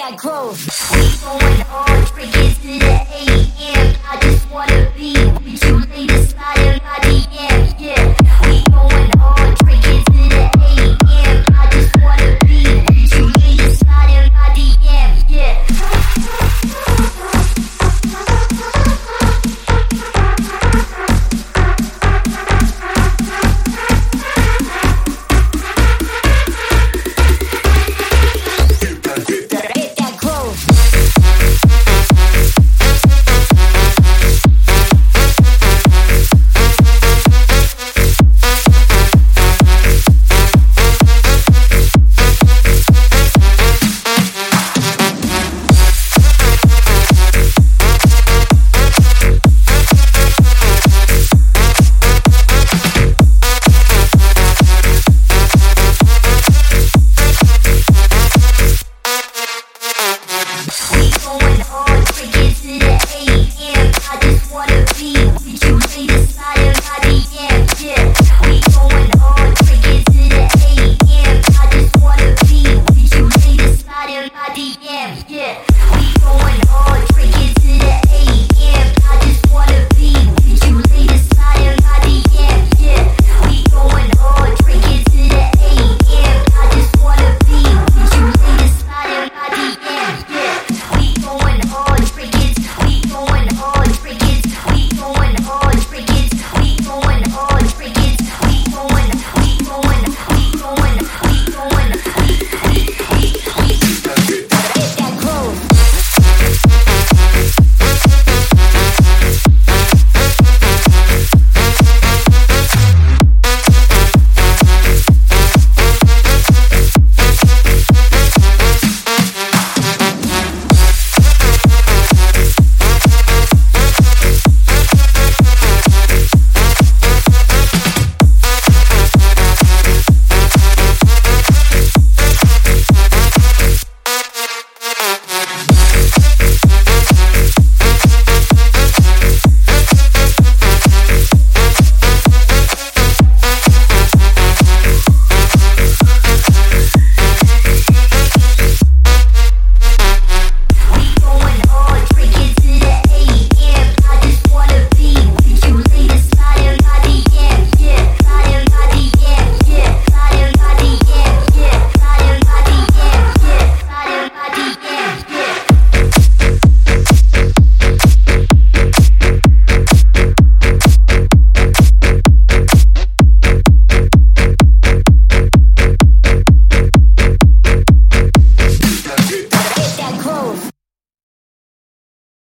that Grove.